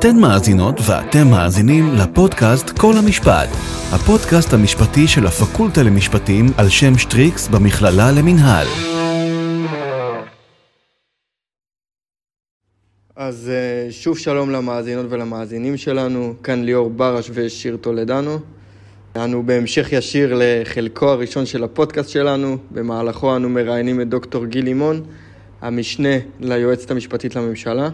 אתן מאזינות ואתם מאזינים לפודקאסט כל המשפט, הפודקאסט המשפטי של הפקולטה למשפטים על שם שטריקס במכללה למינהל. אז אה, שוב שלום למאזינות ולמאזינים שלנו, כאן ליאור ברש ושיר טולדנו. אנו בהמשך ישיר לחלקו הראשון של הפודקאסט שלנו, במהלכו אנו מראיינים את דוקטור גיל לימון, המשנה ליועצת המשפטית לממשלה.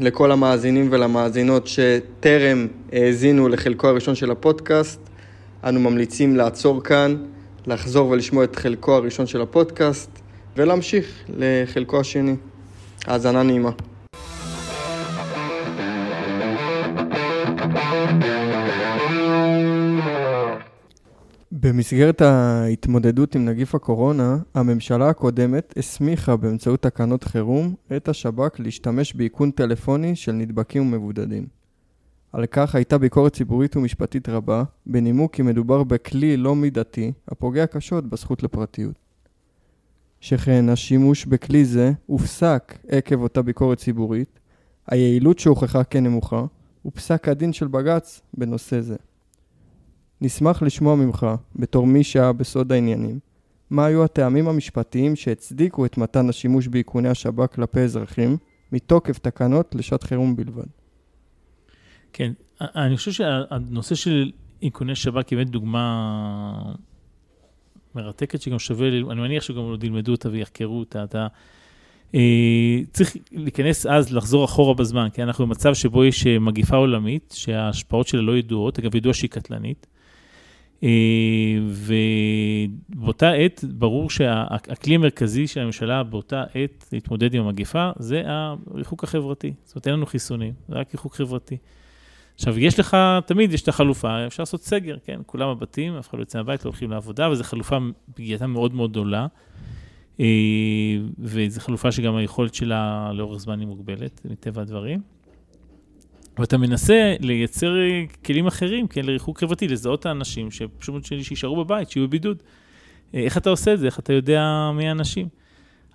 לכל המאזינים ולמאזינות שטרם האזינו לחלקו הראשון של הפודקאסט, אנו ממליצים לעצור כאן, לחזור ולשמוע את חלקו הראשון של הפודקאסט ולהמשיך לחלקו השני. האזנה נעימה. במסגרת ההתמודדות עם נגיף הקורונה, הממשלה הקודמת הסמיכה באמצעות תקנות חירום את השב"כ להשתמש באיכון טלפוני של נדבקים ומבודדים. על כך הייתה ביקורת ציבורית ומשפטית רבה, בנימוק כי מדובר בכלי לא מידתי, הפוגע קשות בזכות לפרטיות. שכן השימוש בכלי זה הופסק עקב אותה ביקורת ציבורית, היעילות שהוכחה כנמוכה, ופסק הדין של בג"ץ בנושא זה. נשמח לשמוע ממך, בתור מי שהיה בסוד העניינים, מה היו הטעמים המשפטיים שהצדיקו את מתן השימוש באיכוני השב"כ כלפי אזרחים, מתוקף תקנות לשעת חירום בלבד. כן, אני חושב שהנושא של איכוני שב"כ היא באמת דוגמה מרתקת שגם שווה, אני מניח שגם עוד ילמדו אותה ויחקרו אותה. אתה אה, צריך להיכנס אז, לחזור אחורה בזמן, כי אנחנו במצב שבו יש מגיפה עולמית, שההשפעות שלה לא ידועות, אגב, ידוע שהיא קטלנית. אה, ובאותה עת, ברור שהכלי המרכזי של הממשלה באותה עת להתמודד עם המגיפה, זה הריחוק החברתי. זאת אומרת, אין לנו חיסונים, זה רק ריחוק חברתי. עכשיו, יש לך, תמיד יש את החלופה, אפשר לעשות סגר, כן? כולם בבתים, אף אחד לא יוצא מהבית, לא הולכים לעבודה, וזו חלופה, פגיעתה מאוד מאוד גדולה. אה, וזו חלופה שגם היכולת שלה לאורך זמן היא מוגבלת, מטבע הדברים. ואתה מנסה לייצר כלים אחרים, כן, לריחוק חברתי, לזהות את האנשים שפשוט שישארו בבית, שיהיו בבידוד. אה, איך אתה עושה את זה? איך אתה יודע מי האנשים?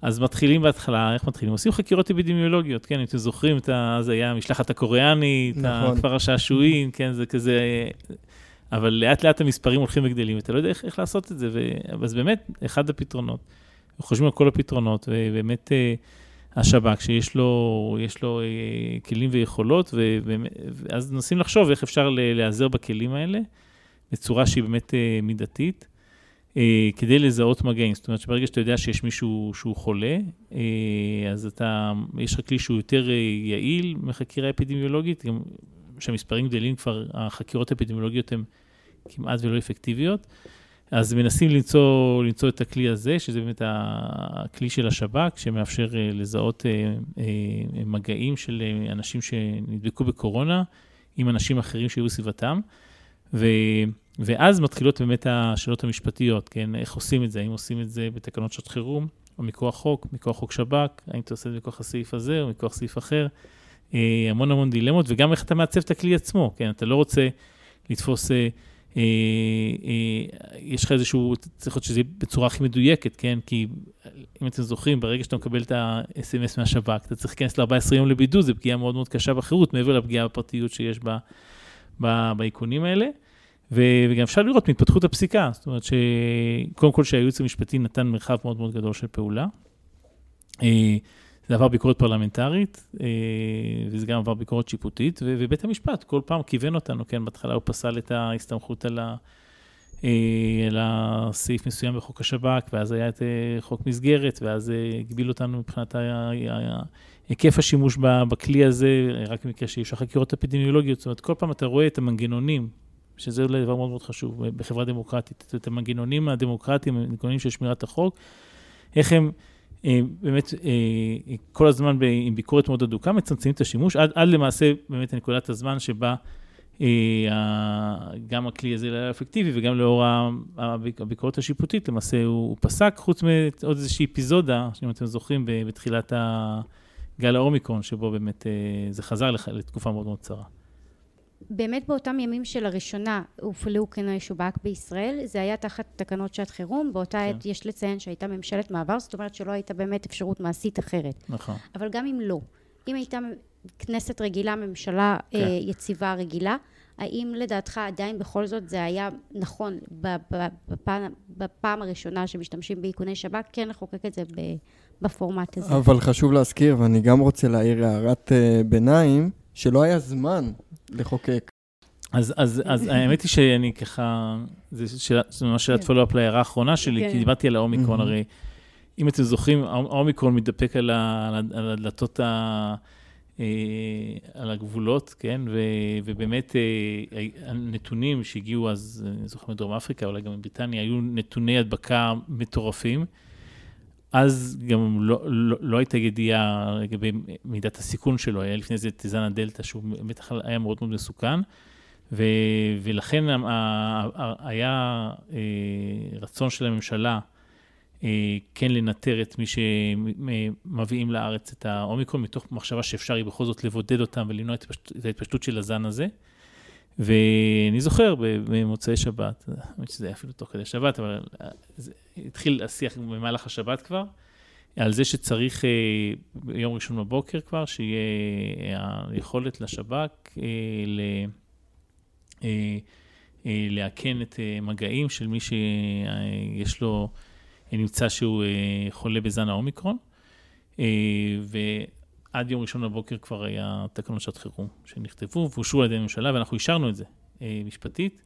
אז מתחילים בהתחלה, איך מתחילים? עושים חקירות אפידמיולוגיות, כן, אם אתם זוכרים, אז היה המשלחת הקוריאנית, נכון. הכפר השעשועים, כן, זה כזה... אבל לאט לאט המספרים הולכים וגדלים, ואתה לא יודע איך, איך לעשות את זה, ו... אז באמת, אחד הפתרונות, חושבים על כל הפתרונות, ובאמת... השב"כ, שיש לו, לו אה, כלים ויכולות, ו, ואז מנסים לחשוב איך אפשר להיעזר בכלים האלה בצורה שהיא באמת אה, מידתית, אה, כדי לזהות מגעים. זאת אומרת שברגע שאתה יודע שיש מישהו שהוא חולה, אז אתה, יש לך כלי שהוא יותר יעיל מחקירה אפידמיולוגית, גם כשהמספרים גדלים כבר, החקירות האפידמיולוגיות הן כמעט ולא אפקטיביות. אז מנסים למצוא, למצוא את הכלי הזה, שזה באמת הכלי של השב"כ, שמאפשר אה, לזהות אה, אה, מגעים של אנשים שנדבקו בקורונה עם אנשים אחרים שהיו סביבתם. ו, ואז מתחילות באמת השאלות המשפטיות, כן? איך עושים את זה? האם עושים את זה בתקנות שעת חירום, או מכוח חוק, מכוח חוק שב"כ? האם אתה עושה את זה מכוח הסעיף הזה, או מכוח סעיף אחר? המון המון דילמות, וגם איך אתה מעצב את הכלי עצמו, כן? אתה לא רוצה לתפוס... אה, אה, יש לך איזשהו, צריך להיות שזה יהיה בצורה הכי מדויקת, כן? כי אם אתם זוכרים, ברגע שאתה מקבל את ה-SMS מהשב"כ, אתה צריך להיכנס ל-14 יום לבידוד, זו פגיעה מאוד מאוד קשה בחירות, מעבר לפגיעה בפרטיות שיש בה, בה, באיכונים האלה. וגם אפשר לראות מהתפתחות הפסיקה, זאת אומרת שקודם כל שהייעוץ המשפטי נתן מרחב מאוד מאוד גדול של פעולה. זה עבר ביקורת פרלמנטרית, אה, וזה גם עבר ביקורת שיפוטית, ובית המשפט כל פעם כיוון אותנו, כן, בהתחלה הוא פסל את ההסתמכות על, ה, אה, על הסעיף מסוים בחוק השב"כ, ואז היה את אה, חוק מסגרת, ואז הגביל אותנו מבחינת היקף השימוש בכלי הזה, רק במקרה שיש חקירות אפידמיולוגיות, זאת אומרת, כל פעם אתה רואה את המנגנונים, שזה אולי דבר מאוד מאוד חשוב בחברה דמוקרטית, את המנגנונים הדמוקרטיים, המנגנונים של שמירת החוק, איך הם... אה, באמת אה, כל הזמן עם ביקורת מאוד אדוקה, מצמצמים את השימוש, עד, עד למעשה באמת נקודת הזמן שבה אה, גם הכלי הזה לא היה אפקטיבי וגם לאור הביקורת השיפוטית, למעשה הוא, הוא פסק, חוץ מעוד איזושהי אפיזודה, אם אתם זוכרים, בתחילת גל האומיקרון, שבו באמת זה חזר לתקופה מאוד מאוד קצרה. באמת באותם ימים שלראשונה הופעלו כנראה שב"כ בישראל, זה היה תחת תקנות שעת חירום, באותה כן. עת יש לציין שהייתה ממשלת מעבר, זאת אומרת שלא הייתה באמת אפשרות מעשית אחרת. נכון. אבל גם אם לא, אם הייתה כנסת רגילה, ממשלה כן. אה, יציבה רגילה. האם לדעתך עדיין בכל זאת זה היה נכון בפעם, בפעם הראשונה שמשתמשים באיכוני שב"כ, כן לחוקק את זה בפורמט הזה? אבל חשוב להזכיר, ואני גם רוצה להעיר הערת אה, ביניים, שלא היה זמן לחוקק. אז, אז, אז האמת היא שאני ככה, זה, שאלה, זה ממש שאלת כן. פולו-אפ להערה האחרונה שלי, כן. כי דיברתי על האומיקרון. הרי אם אתם זוכרים, האומ- האומיקרון מתדפק על, ה, על ה- על הדלתות ה... אה, על הגבולות, כן, ו, ובאמת אה, הנתונים שהגיעו אז, אני זוכר מדרום אפריקה, אולי גם מבריטניה, היו נתוני הדבקה מטורפים. אז גם לא, לא, לא הייתה ידיעה לגבי מידת הסיכון שלו, היה לפני זה את זן הדלתא, שהוא בטח היה מאוד מאוד מסוכן, ו, ולכן ה- ה- ה- היה אה, רצון של הממשלה אה, כן לנטר את מי שמביאים לארץ את האומיקרון, מתוך מחשבה שאפשר בכל זאת לבודד אותם ולמנוע את ההתפשט- את ההתפשטות של הזן הזה. ואני זוכר במוצאי שבת, האמת שזה היה אפילו תוך כדי שבת, אבל אה, התחיל השיח במהלך השבת כבר, על זה שצריך אה, ביום ראשון בבוקר כבר, שיהיה אה, היכולת לשב"כ ל... לאכן את מגעים של מי שיש לו, נמצא שהוא חולה בזן האומיקרון. אה, ועד יום ראשון בבוקר כבר היה תקנות שעת חירום שנכתבו ואושרו על ידי הממשלה, ואנחנו אישרנו את זה אה, משפטית,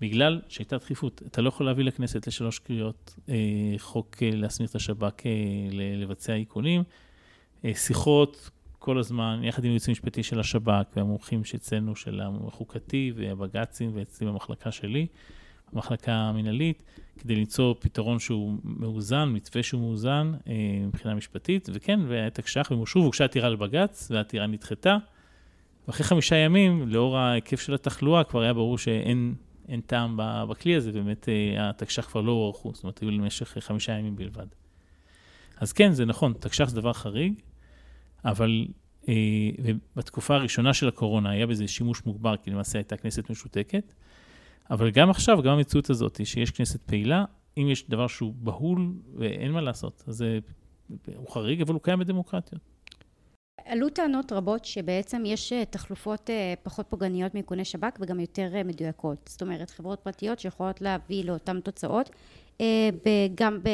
בגלל שהייתה דחיפות. אתה לא יכול להביא לכנסת לשלוש קריאות אה, חוק אה, להסמיך את השב"כ אה, לבצע איכונים. אה, שיחות כל הזמן, יחד עם הייעוץ המשפטי של השב"כ והמומחים שאצלנו, של החוקתי והבג"צים, ואצלי במחלקה שלי, המחלקה המינהלית, כדי למצוא פתרון שהוא מאוזן, מתווה שהוא מאוזן אה, מבחינה משפטית, וכן, והיה תקש"ח, והם אושרו, והוגשה עתירה לבג"ץ, והעתירה נדחתה. ואחרי חמישה ימים, לאור ההיקף של התחלואה, כבר היה ברור שאין אין טעם בכלי הזה, באמת אה, התקש"ח כבר לא הוארכו, זאת אומרת, היו למשך חמישה ימים בלבד. אז כן, זה נכון, תקש"ח זה דבר חריג, אבל אה, בתקופה הראשונה של הקורונה היה בזה שימוש מוגבר, כי למעשה הייתה כנסת משותקת, אבל גם עכשיו, גם המציאות הזאת, שיש כנסת פעילה, אם יש דבר שהוא בהול ואין מה לעשות, אז זה, הוא חריג, אבל הוא קיים בדמוקרטיות. עלו טענות רבות שבעצם יש אה, תחלופות אה, פחות פוגעניות מאיכוני שב"כ וגם יותר אה, מדויקות. זאת אומרת, חברות פרטיות שיכולות להביא לאותן תוצאות. גם ב...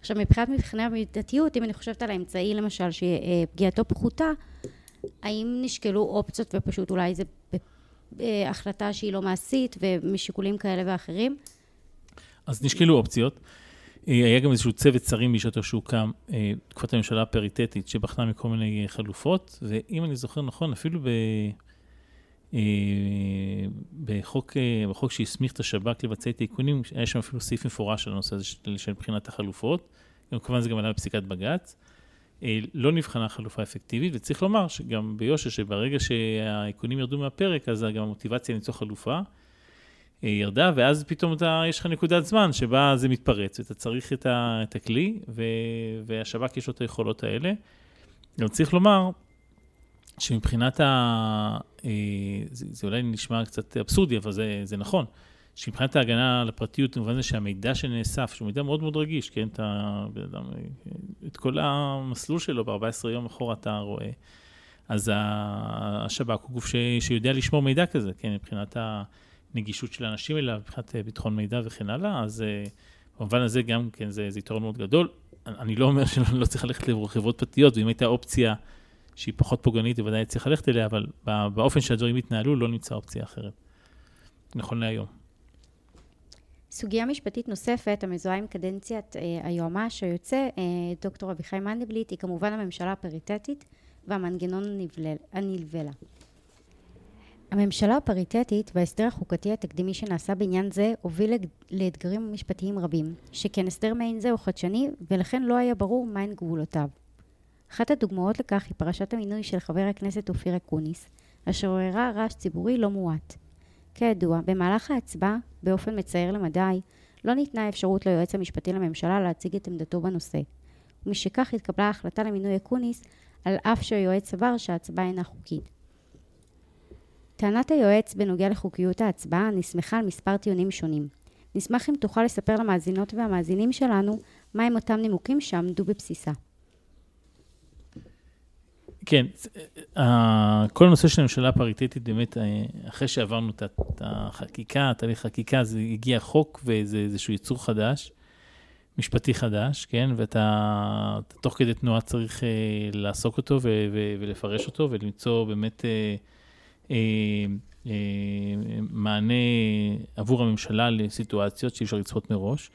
עכשיו, מבחינת מבחני המידתיות, אם אני חושבת על האמצעי למשל שפגיעתו פחותה, האם נשקלו אופציות ופשוט אולי זה החלטה שהיא לא מעשית ומשיקולים כאלה ואחרים? אז נשקלו אופציות. אה, היה גם איזשהו צוות שרים בשעתו שהוקם, אה, תקופת הממשלה הפריטטית, שבחנה מכל מיני אה, חלופות, ואם אני זוכר נכון, אפילו ב... בחוק, בחוק שהסמיך את השב"כ לבצע את האיכונים, היה שם אפילו סעיף מפורש על הנושא הזה של, של בחינת החלופות. כמובן זה גם עלה בפסיקת בג"ץ. אה, לא נבחנה חלופה אפקטיבית, וצריך לומר שגם ביושר, שברגע שהאיכונים ירדו מהפרק, אז גם המוטיבציה למצוא חלופה אה, ירדה, ואז פתאום אתה, יש לך נקודת זמן שבה זה מתפרץ, ואתה צריך את, ה, את הכלי, ו, והשב"כ יש לו את היכולות האלה. גם צריך לומר שמבחינת ה... אה, זה, זה אולי נשמע קצת אבסורדי, אבל זה, זה נכון. שמבחינת ההגנה על הפרטיות, במובן זה שהמידע שנאסף, שהוא מידע מאוד מאוד רגיש, כן, אתה, בן אדם, את כל המסלול שלו ב-14 יום אחורה אתה רואה. אז השב"כ הוא גוף ש, שיודע לשמור מידע כזה, כן, מבחינת הנגישות של האנשים אליו, מבחינת אה, ביטחון מידע וכן הלאה, אז אה, במובן הזה גם כן זה, זה יתרון מאוד גדול. אני לא אומר שלא לא צריך ללכת לחברות פרטיות, ואם הייתה אופציה שהיא פחות פוגענית, בוודאי צריך ללכת אליה, אבל בא- באופן שהדברים התנהלו, לא נמצא אופציה אחרת. נכון להיום. סוגיה משפטית נוספת המזוהה עם קדנציית אה, היועמ"ש היוצא, אה, דוקטור אביחי מנדלבליט, היא כמובן הממשלה הפריטטית והמנגנון הנלווה לה. הממשלה הפריטטית וההסדר החוקתי התקדימי שנעשה בעניין זה הוביל לאתגרים משפטיים רבים, שכן הסדר מעין זה הוא חדשני ולכן לא היה ברור מהן גבולותיו. אחת הדוגמאות לכך היא פרשת המינוי של חבר הכנסת אופיר אקוניס, אשר עוררה רעש ציבורי לא מועט. כידוע, במהלך ההצבעה, באופן מצער למדי, לא ניתנה אפשרות ליועץ המשפטי לממשלה להציג את עמדתו בנושא. ומשכך התקבלה ההחלטה למינוי אקוניס, על אף שהיועץ סבר שההצבעה אינה חוקית. טענת היועץ בנוגע לחוקיות ההצבעה נסמכה על מספר טיעונים שונים. נשמח אם תוכל לספר למאזינות והמאזינים שלנו מהם אותם נימוקים שעמדו בבסיסה. כן, אה, כל הנושא של הממשלה הפריטטית, באמת, אה, אחרי שעברנו את החקיקה, תהליך חקיקה, זה הגיע חוק וזה איזשהו יצור חדש, משפטי חדש, כן? ואתה תוך כדי תנועה צריך אה, לעסוק אותו ו- ו- ולפרש אותו ולמצוא באמת מענה עבור הממשלה לסיטואציות שאי אפשר לצפות מראש.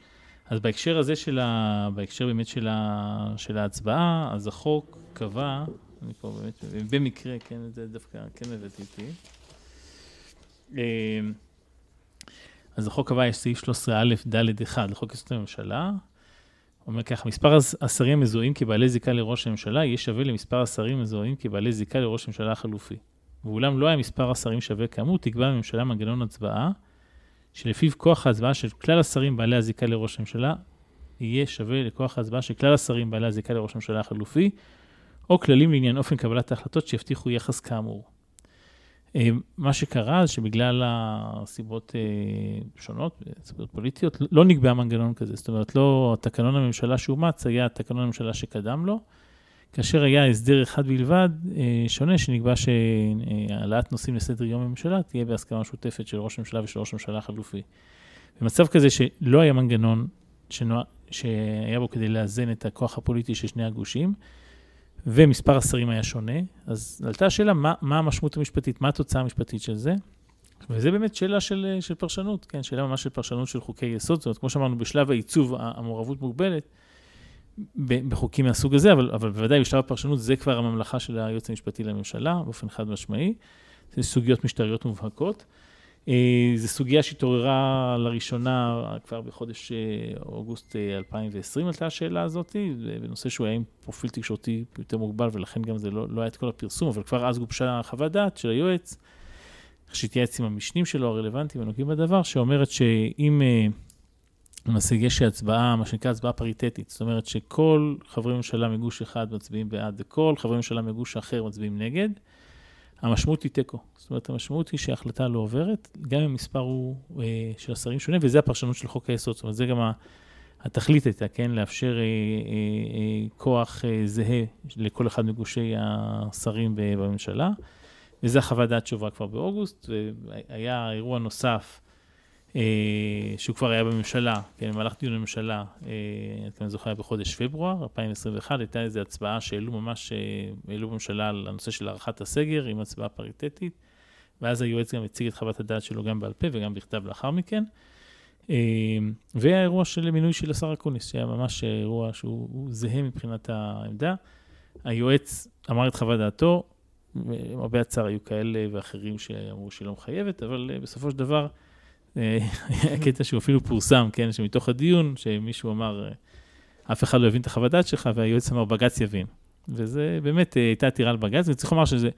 אז בהקשר הזה של ה... בהקשר באמת של, ה... של ההצבעה, אז החוק קבע, אני פה באמת, במקרה, כן, זה דווקא כן הבאתי איתי. אה, אז החוק קבע, יש סעיף 13א ד' 1 לחוק יסוד הממשלה, אומר ככה, מספר השרים המזוהים כבעלי זיקה לראש הממשלה יהיה שווה למספר השרים המזוהים כבעלי זיקה לראש הממשלה החלופי. ואולם לא היה מספר השרים שווה כאמור, תקבע הממשלה מנגנון הצבעה, שלפיו כוח ההצבעה של כלל השרים בעלי הזיקה לראש הממשלה יהיה שווה לכוח ההצבעה של כלל השרים בעלי הזיקה לראש הממשלה החלופי, או כללים לעניין אופן קבלת ההחלטות שיבטיחו יחס כאמור. אה, מה שקרה זה שבגלל הסיבות אה, שונות, סיבות פוליטיות, לא נקבע מנגנון כזה. זאת אומרת, לא תקנון הממשלה שאומץ היה תקנון הממשלה שקדם לו, כאשר היה הסדר אחד בלבד, אה, שונה, שנקבע שהעלאת נושאים לסדר יום הממשלה תהיה בהסכמה משותפת של ראש הממשלה ושל ראש הממשלה החלופי. במצב כזה שלא היה מנגנון שנוע... שהיה בו כדי לאזן את הכוח הפוליטי של שני הגושים, ומספר השרים היה שונה, אז עלתה השאלה מה, מה המשמעות המשפטית, מה התוצאה המשפטית של זה, וזה באמת שאלה של, של פרשנות, כן, שאלה ממש של פרשנות של חוקי יסוד, זאת אומרת, כמו שאמרנו, בשלב העיצוב המעורבות מוגבלת, בחוקים מהסוג הזה, אבל, אבל בוודאי בשלב הפרשנות זה כבר הממלכה של היועץ המשפטי לממשלה, באופן חד משמעי. זה סוגיות משטריות מובהקות. אה, זו סוגיה שהתעוררה לראשונה כבר בחודש אה, אוגוסט 2020, אה, עלתה השאלה הזאת, בנושא שהוא היה עם פרופיל תקשורתי יותר מוגבל, ולכן גם זה לא, לא היה את כל הפרסום, אבל כבר אז גובשה חוות דעת של היועץ, שהתייעץ עם המשנים שלו הרלוונטיים הנוגעים בדבר, שאומרת שאם למעשה יש הצבעה, מה שנקרא הצבעה פריטטית, זאת אומרת שכל חברי ממשלה מגוש אחד מצביעים בעד וכל חברי ממשלה מגוש אחר מצביעים נגד, המשמעות היא תיקו. זאת אומרת, המשמעות היא שההחלטה לא עוברת, גם אם המספר הוא אה, של השרים שונה, וזה הפרשנות של חוק היסוד. זאת אומרת, זה גם התכלית הייתה, כן, לאפשר אה, אה, אה, כוח אה, זהה לכל אחד מגושי השרים בממשלה, וזה החוות דעת שעברה כבר באוגוסט, והיה אירוע נוסף. אה, שהוא כבר היה בממשלה, כן, במהלך דיון בממשלה, אה, אני זוכר, בחודש פברואר 2021, הייתה איזו הצבעה שהעלו ממש, אה, העלו בממשלה על הנושא של הארכת הסגר עם הצבעה פריטטית, ואז היועץ גם הציג את חוות הדעת שלו גם בעל פה וגם בכתב לאחר מכן. והאירוע של מינוי של השר אקוניס, שהיה ממש אירוע שהוא זהה מבחינת העמדה. היועץ אמר את חוות דעתו, הרבה הצער היו כאלה ואחרים שאמרו שהיא לא מחייבת, אבל בסופו של דבר, היה קטע שהוא אפילו פורסם, כן, שמתוך הדיון, שמישהו אמר, אף אחד לא יבין את החוות דעת שלך, והיועץ אמר, בג"ץ יבין. וזה באמת, אה, הייתה עתירה לבג"ץ, וצריך לומר שזה,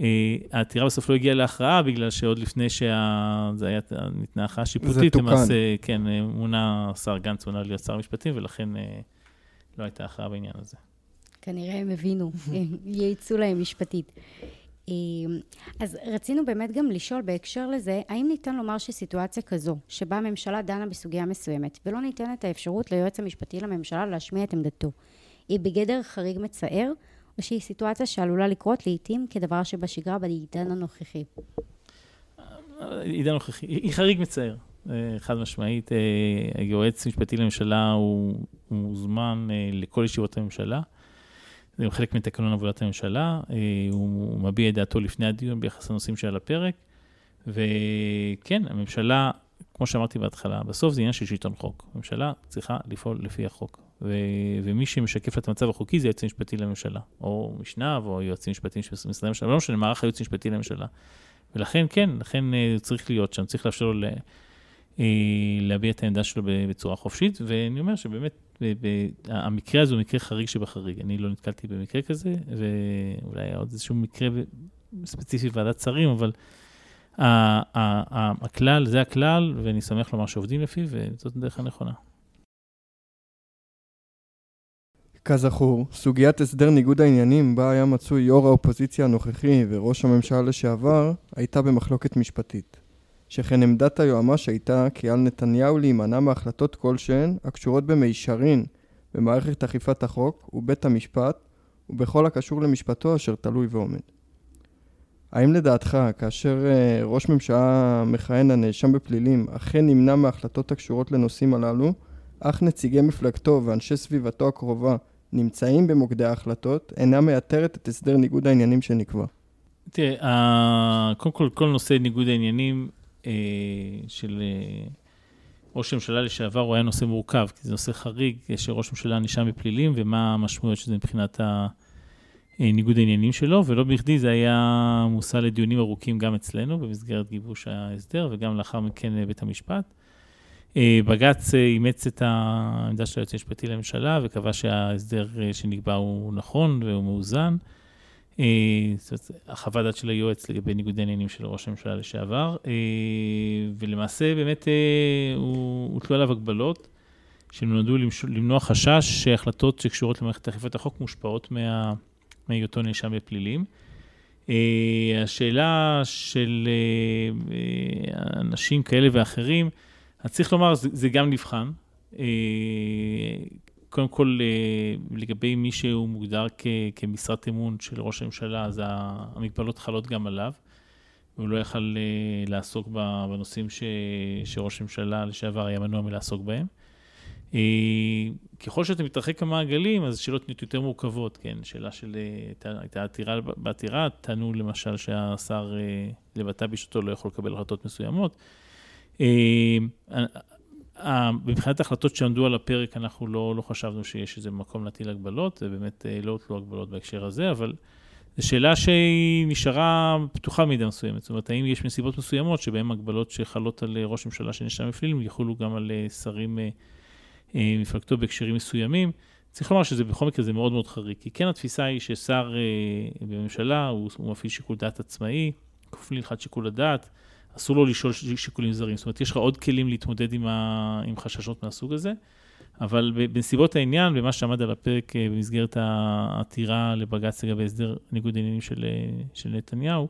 אה, העתירה בסוף לא הגיעה להכרעה, בגלל שעוד לפני שזה היה, ניתנה הכרעה שיפוטית. למעשה, כן, אה, מונה, השר גנץ מונה להיות שר המשפטים, ולכן לא הייתה הכרעה בעניין הזה. כנראה הם הבינו, ייעצו להם משפטית. אמ, אז רצינו באמת גם לשאול בהקשר לזה, האם ניתן לומר שסיטואציה כזו, שבה הממשלה דנה בסוגיה מסוימת, ולא ניתנת האפשרות ליועץ המשפטי לממשלה להשמיע את עמדתו, היא בגדר חריג מצער, או שהיא סיטואציה שעלולה לקרות לעיתים כדבר שבשגרה בעידן הנוכחי? עידן הנוכחי, היא חריג מצער. אה, חד משמעית, אה, היועץ המשפטי לממשלה הוא מוזמן אה, לכל ישיבות הממשלה. זה גם חלק מתקנון עבודת הממשלה, אה, הוא מביע את דעתו לפני הדיון ביחס לנושאים שעל הפרק, וכן, הממשלה, כמו שאמרתי בהתחלה, בסוף זה עניין של שלטון חוק. הממשלה צריכה לפעול לפי החוק, ו- ומי שמשקף את המצב החוקי זה היועץ המשפטי לממשלה, או משניו, או יועצים משפטיים של משרדי הממשלה, לא משנה, מערך היועץ המשפטי לממשלה. ולכן, כן, לכן אה, צריך להיות שם, צריך לאפשר לו אה, להביע את העמדה שלו בצורה חופשית, ואני אומר שבאמת, המקרה הזה הוא מקרה חריג שבחריג. אני לא נתקלתי במקרה כזה, ואולי היה עוד איזשהו מקרה ספציפי בוועדת שרים, אבל הכלל, זה הכלל, ואני שמח לומר שעובדים לפיו, וזאת הדרך הנכונה. כזכור, סוגיית הסדר ניגוד העניינים בה היה מצוי יו"ר האופוזיציה הנוכחי וראש הממשלה לשעבר, הייתה במחלוקת משפטית. שכן עמדת היועמ"ש הייתה כי על נתניהו להימנע מהחלטות כלשהן הקשורות במישרין במערכת אכיפת החוק ובית המשפט ובכל הקשור למשפטו אשר תלוי ועומד. האם לדעתך, כאשר uh, ראש ממשלה מכהן הנאשם בפלילים אכן נמנע מהחלטות הקשורות לנושאים הללו, אך נציגי מפלגתו ואנשי סביבתו הקרובה נמצאים במוקדי ההחלטות, אינה מייתרת את הסדר ניגוד העניינים שנקבע? תראה, קודם כל, כל נושא ניגוד העניינים אה, של אה, ראש הממשלה לשעבר הוא היה נושא מורכב, כי זה נושא חריג, שראש הממשלה נשאר בפלילים, ומה המשמעויות של זה מבחינת ניגוד העניינים שלו, ולא בכדי זה היה מושא לדיונים ארוכים גם אצלנו, במסגרת גיבוש ההסדר, וגם לאחר מכן אה, בית המשפט. בג"ץ אימץ את העמדה של היועץ המשפטי לממשלה וקבע שההסדר שנקבע הוא נכון והוא מאוזן. אה, החוות דעת של היועץ לגבי ניגודי עניינים של ראש הממשלה לשעבר, אה, ולמעשה באמת אה, הוטלו עליו הגבלות שנועדו למנוע חשש שהחלטות שקשורות למערכת אכיפת החוק מושפעות מה... מהיותו נאשם בפלילים. השאלה של אנשים כאלה ואחרים, אז צריך לומר, זה גם נבחן. קודם כל, אה, לגבי מי שהוא מוגדר כ, כמשרת אמון של ראש הממשלה, אז המגבלות חלות גם עליו. הוא לא יכל אה, לעסוק בנושאים ש, שראש הממשלה לשעבר היה מנוע מלעסוק בהם. אה, ככל שאתה מתרחק כמה עגלים, אז שאלות נהיות יותר מורכבות, כן? שאלה של, הייתה עתירה בעתירה, טענו למשל שהשר לבט"פ בשעתו לא יכול לקבל החלטות מסוימות. מבחינת ההחלטות שעמדו על הפרק, אנחנו לא, לא חשבנו שיש איזה מקום להטיל הגבלות, זה באמת אה, לא הוטלו הגבלות בהקשר הזה, אבל זו שאלה שהיא נשארה פתוחה מידה מסוימת. זאת אומרת, האם יש מסיבות מסוימות שבהן הגבלות שחלות על אה, ראש ממשלה שנשאר בפלילים יחולו גם על אה, שרים מפלגתו בהקשרים מסוימים? צריך לומר שזה בכל מקרה זה מאוד מאוד חריג, כי כן התפיסה היא ששר בממשלה הוא, הוא מפעיל שיקול דעת עצמאי, כפוף להלכת שיקול הדעת. אסור לו לשאול שיקולים זרים. זאת אומרת, יש לך עוד כלים להתמודד עם, ה... עם חששות מהסוג הזה, אבל בנסיבות העניין, במה שעמד על הפרק אה, במסגרת העתירה לבג"ץ לגבי הסדר ניגוד העניינים של, אה, של נתניהו,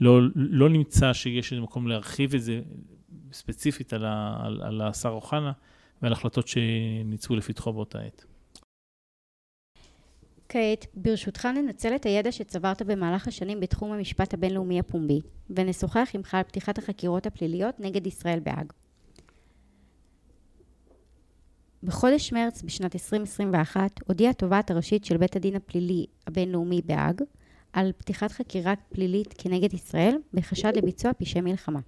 לא, לא נמצא שיש איזה מקום להרחיב את זה ספציפית על, ה... על, על השר אוחנה ועל החלטות שניצבו לפתחו באותה עת. כעת, ברשותך ננצל את הידע שצברת במהלך השנים בתחום המשפט הבינלאומי הפומבי, ונשוחח עמך על פתיחת החקירות הפליליות נגד ישראל בהאג. בחודש מרץ בשנת 2021 הודיעה התובעת הראשית של בית הדין הפלילי הבינלאומי בהאג על פתיחת חקירה פלילית כנגד ישראל בחשד לביצוע פשעי מלחמה.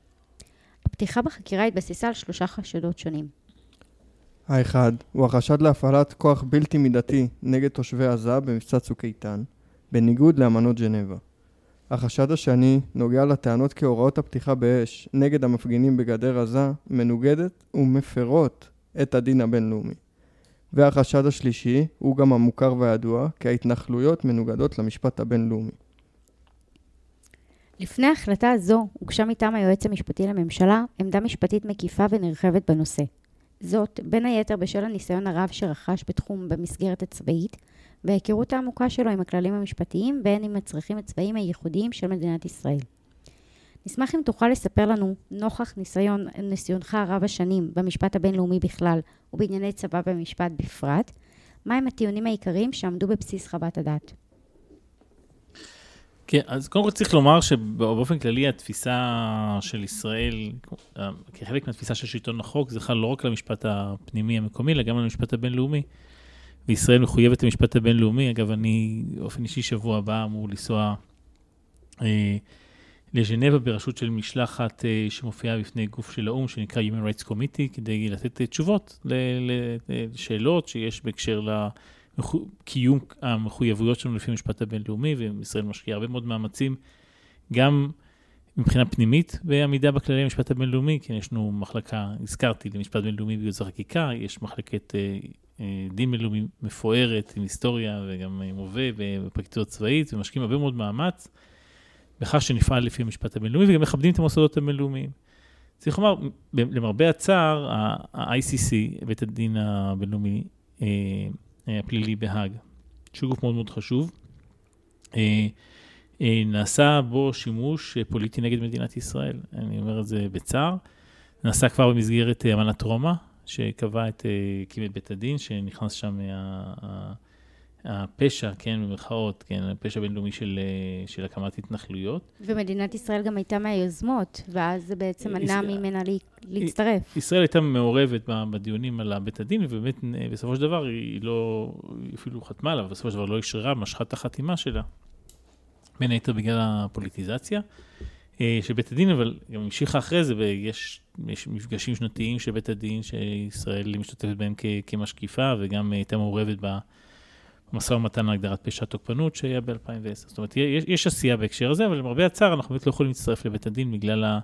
הפתיחה בחקירה התבססה על שלושה חשדות שונים. האחד הוא החשד להפעלת כוח בלתי מידתי נגד תושבי עזה במבצע צוק איתן, בניגוד לאמנות ג'נבה. החשד השני נוגע לטענות כי הוראות הפתיחה באש נגד המפגינים בגדר עזה מנוגדת ומפרות את הדין הבינלאומי. והחשד השלישי הוא גם המוכר והידוע כי ההתנחלויות מנוגדות למשפט הבינלאומי. לפני ההחלטה הזו הוגשה מטעם היועץ המשפטי לממשלה עמדה משפטית מקיפה ונרחבת בנושא, זאת, בין היתר בשל הניסיון הרב שרכש בתחום במסגרת הצבאית, וההיכרות העמוקה שלו עם הכללים המשפטיים, בין עם הצרכים הצבאיים הייחודיים של מדינת ישראל. נשמח אם תוכל לספר לנו, נוכח ניסיון, ניסיונך רב השנים במשפט הבינלאומי בכלל ובענייני צבא במשפט בפרט, מהם הטיעונים העיקריים שעמדו בבסיס חוות הדעת. כן, אז קודם כל צריך לומר שבאופן כללי התפיסה של ישראל, כחלק מהתפיסה של שלטון החוק, זה חל לא רק למשפט הפנימי המקומי, אלא גם למשפט הבינלאומי. וישראל מחויבת למשפט הבינלאומי. אגב, אני באופן אישי שבוע הבא אמור לנסוע אה, לז'נבה בראשות של משלחת אה, שמופיעה בפני גוף של האו"ם, שנקרא Human Rights Committee, כדי לתת אה, תשובות לשאלות שיש בהקשר ל... קיום המחויבויות שלנו לפי המשפט הבינלאומי, וישראל משקיעה הרבה מאוד מאמצים, גם מבחינה פנימית בעמידה בכללי המשפט הבינלאומי, כי יש לנו מחלקה, הזכרתי, למשפט בינלאומי בייעוץ החקיקה, יש מחלקת אה, אה, דין בינלאומי מפוארת עם היסטוריה וגם עם הווה בפרקטיות צבאית, ומשקיעים הרבה מאוד מאמץ בכך שנפעל לפי המשפט הבינלאומי, וגם מכבדים את המוסדות הבינלאומיים. צריך לומר, למרבה הצער, ה-ICC, בית הדין הבינלאומי, אה, הפלילי בהאג, שהוא גוף מאוד מאוד חשוב. אה, אה, נעשה בו שימוש פוליטי נגד מדינת ישראל, אני אומר את זה בצער. נעשה כבר במסגרת אמנת רומא, שקבע את, הקים את בית הדין, שנכנס שם הפשע, כן, במרכאות, כן, הפשע הבינלאומי של, אה, של הקמת התנחלויות. ומדינת ישראל גם הייתה מהיוזמות, ואז זה בעצם מנע ממנה להצטרף. ישראל הייתה מעורבת בדיונים על בית הדין, ובאמת, אה, בסופו של דבר, היא לא, היא אפילו חתמה עליו, בסופו של דבר לא אשררה, משכה את החתימה שלה, בין היתר בגלל הפוליטיזציה אה, של בית הדין, אבל גם המשיכה אחרי זה, ויש יש מפגשים שנתיים של בית הדין, שישראל משתתפת בהם כמשקיפה, וגם הייתה מעורבת ב... משא ומתן להגדרת פשע תוקפנות שהיה ב-2010. זאת אומרת, יש, יש עשייה בהקשר הזה, אבל למרבה הצער אנחנו באמת לא יכולים להצטרף לבית הדין בגלל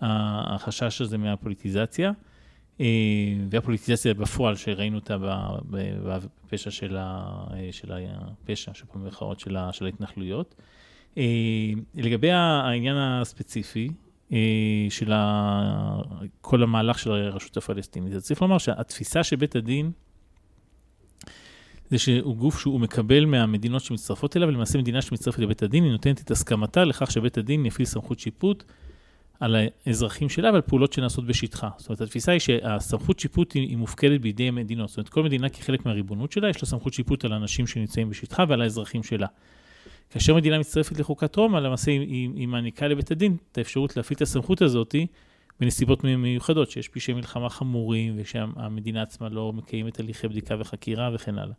החשש הזה מהפוליטיזציה. אה, והפוליטיזציה בפועל, שראינו אותה בפשע של, ה, של הפשע, שבמרכאות של, של ההתנחלויות. אה, לגבי העניין הספציפי, אה, של כל המהלך של הרשות הפלסטינית, אז צריך לומר שהתפיסה של בית הדין, זה שהוא גוף שהוא מקבל מהמדינות שמצטרפות אליו, ולמעשה מדינה שמצטרפת לבית הדין, היא נותנת את הסכמתה לכך שבית הדין יפעיל סמכות שיפוט על האזרחים שלה ועל פעולות שנעשות בשטחה. זאת אומרת, התפיסה היא שהסמכות שיפוט היא, מופקדת בידי מדינות. זאת אומרת, כל מדינה כחלק מהריבונות שלה, יש לה סמכות שיפוט על האנשים שנמצאים בשטחה ועל האזרחים שלה. כאשר מדינה מצטרפת לחוקת רומא, למעשה היא, היא, היא מעניקה לבית הדין את האפשרות להפעיל את הסמכות הזאת בנסיבות מיוחדות, שיש פשעי מלחמה חמורים ושהמדינה עצמה לא מקיימת הליכי בדיקה וחקירה וכן הלאה.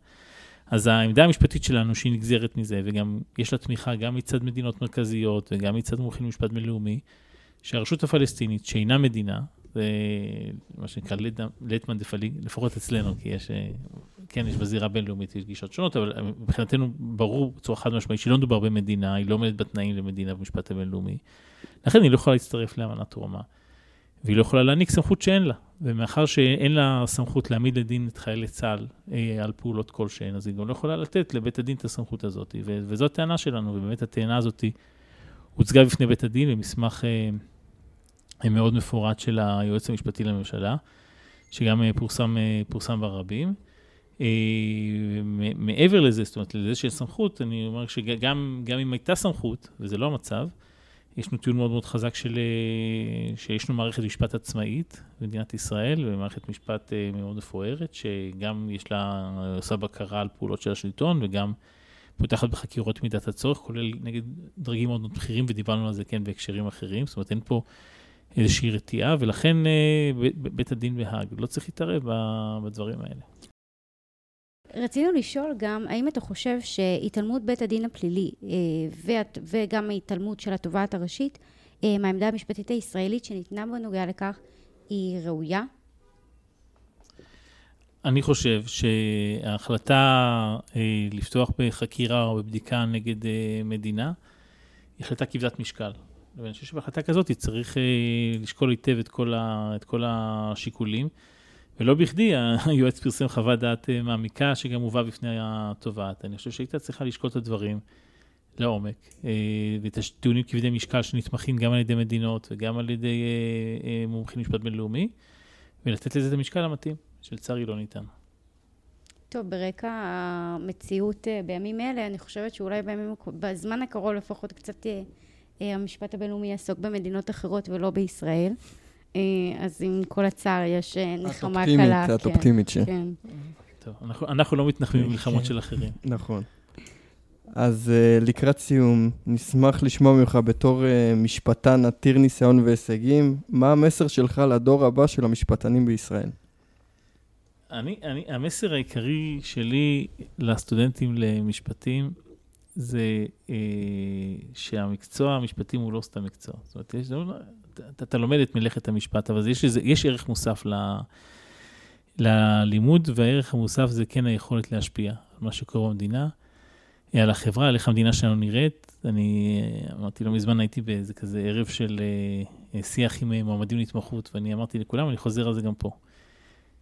אז העמדה המשפטית שלנו, שהיא נגזרת מזה, וגם יש לה תמיכה גם מצד מדינות מרכזיות וגם מצד מומחים למשפט בינלאומי, שהרשות הפלסטינית, שאינה מדינה, זה מה שנקרא לטמן דפלי, לפחות אצלנו, כי יש, כן, יש בזירה בינלאומית, יש גישות שונות, אבל מבחינתנו ברור בצורה חד משמעית שלא מדובר במדינה, היא לא עומדת בתנאים למדינה במשפט הבינלאומי. לכן היא לא יכולה להצטרף לאמנת רומא. והיא לא יכולה להעניק סמכות שאין לה. ומאחר שאין לה סמכות להעמיד לדין את חיילי צה"ל אה, על פעולות כלשהן, אז היא גם לא יכולה לתת לבית הדין את הסמכות הזאת. ו- וזו הטענה שלנו, ובאמת הטענה הזאת הוצגה בפני בית הדין במסמך אה, מאוד מפורט של היועץ המשפטי לממשלה, שגם אה, פורסם, אה, פורסם ברבים. אה, מעבר לזה, זאת אומרת, לזה שיש סמכות, אני אומר שגם אם הייתה סמכות, וזה לא המצב, יש לנו טיעון מאוד מאוד חזק של, אה, שיש לנו מערכת משפט עצמאית במדינת ישראל, ומערכת משפט אה, מאוד מפוארת, שגם יש לה, עושה בקרה על פעולות של השלטון, וגם פותחת בחקירות מידת הצורך, כולל נגד דרגים מאוד מאוד בכירים, ודיברנו על זה כן בהקשרים אחרים, זאת אומרת, אין פה איזושהי רתיעה, ולכן אה, בית הדין בהאג לא צריך להתערב בדברים האלה. רצינו לשאול גם, האם אתה חושב שהתעלמות בית הדין הפלילי אה, וגם ההתעלמות של התובעת הראשית אה, מהעמדה המשפטית הישראלית שניתנה בנוגע לכך, היא ראויה? אני חושב שההחלטה אה, לפתוח בחקירה או בבדיקה נגד מדינה היא החלטה כבדת משקל. ואני חושב שבהחלטה כזאת צריך לשקול היטב את כל, ה, את כל השיקולים. ולא בכדי היועץ פרסם חוות דעת אה, מעמיקה שגם הובא בפני התובעת. אני חושב שהייתה צריכה לשקול את הדברים לעומק, אה, ואת הטיעונים כבדי משקל שנתמכים גם על ידי מדינות וגם על ידי אה, מומחים למשפט בינלאומי, ולתת לזה את המשקל המתאים, שלצערי לא ניתן. טוב, ברקע המציאות בימים אלה, אני חושבת שאולי בימים, בזמן הקרוב לפחות קצת המשפט הבינלאומי יעסוק במדינות אחרות ולא בישראל. אה, אז עם כל הצער יש אה, נחמה קלה. את אופטימית, את אופטימית ש... כן. טוב, אנחנו, אנחנו לא מתנחמים במלחמות כן. של אחרים. נכון. אז uh, לקראת סיום, נשמח לשמוע ממך בתור משפטן עתיר ניסיון והישגים, מה המסר שלך לדור הבא של המשפטנים בישראל? אני, אני, המסר העיקרי שלי לסטודנטים למשפטים זה אה, שהמקצוע המשפטים הוא לא סתם מקצוע. זאת אומרת, יש, אתה, אתה לומד את מלאכת המשפט, אבל יש, איזה, יש ערך מוסף ל, ללימוד, והערך המוסף זה כן היכולת להשפיע על מה שקורה במדינה, על החברה, על איך המדינה שלנו נראית. אני אמרתי לא מזמן, הייתי באיזה כזה ערב של אה, שיח עם מועמדים להתמחות, ואני אמרתי לכולם, אני חוזר על זה גם פה.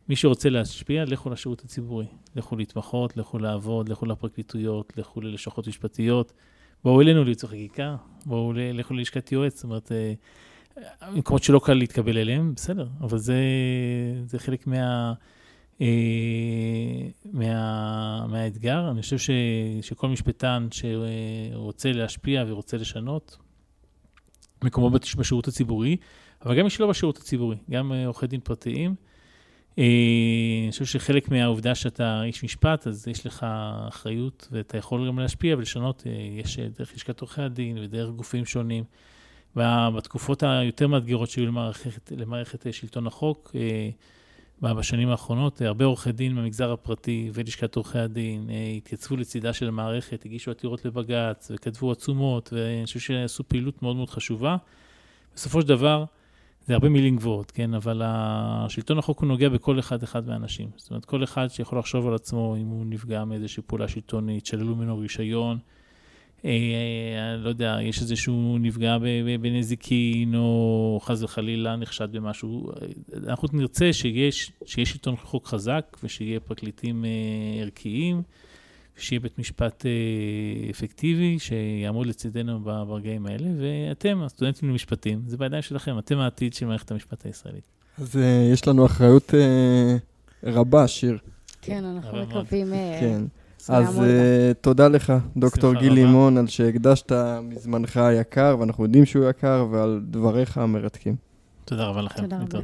מי שרוצה להשפיע, לכו לשירות הציבורי. לכו להתמחות, לכו לעבוד, לכו לפרקליטויות, לכו ללשכות משפטיות. בואו אלינו ליצור חקיקה, בואו לכו ללשכת יועץ. זאת אומרת, אה, מקומות שלא קל להתקבל אליהם, בסדר, אבל זה, זה חלק מה, אה, מה, מהאתגר. אני חושב ש, שכל משפטן שרוצה להשפיע ורוצה לשנות, מקומו בשירות הציבורי, אבל גם מי שלא בשירות הציבורי, גם עורכי דין פרטיים, אה, אני חושב שחלק מהעובדה שאתה איש משפט, אז יש לך אחריות ואתה יכול גם להשפיע ולשנות. אה, יש דרך לשכת עורכי הדין ודרך גופים שונים. ובתקופות היותר מאתגרות שהיו למערכת, למערכת שלטון החוק, בשנים האחרונות, הרבה עורכי דין במגזר הפרטי ולשכת עורכי הדין התייצבו לצידה של המערכת, הגישו עתירות לבג"ץ וכתבו עצומות, ואני חושב שעשו פעילות מאוד מאוד חשובה. בסופו של דבר, זה הרבה מילים גבוהות, כן? אבל השלטון החוק הוא נוגע בכל אחד אחד מהאנשים. זאת אומרת, כל אחד שיכול לחשוב על עצמו אם הוא נפגע מאיזושהי פעולה שלטונית, שללו ממנו רישיון, אה, לא יודע, יש איזשהו נפגע בנזיקין, או חס וחלילה נחשד במשהו. אנחנו נרצה שיש, שיש שלטון חוק חזק, ושיהיה פרקליטים אה, ערכיים. שיהיה בית משפט אה, אפקטיבי, שיעמוד לצידנו ברגעים האלה, ואתם, הסטודנטים למשפטים, זה בידיים שלכם, אתם העתיד של מערכת המשפט הישראלית. אז אה, יש לנו אחריות אה, רבה, שיר. כן, אנחנו מקווים... אה, כן. אז uh, תודה לך, דוקטור גיל לימון, על שהקדשת מזמנך היקר, ואנחנו יודעים שהוא יקר, ועל דבריך המרתקים. תודה רבה לכם. תודה רבה.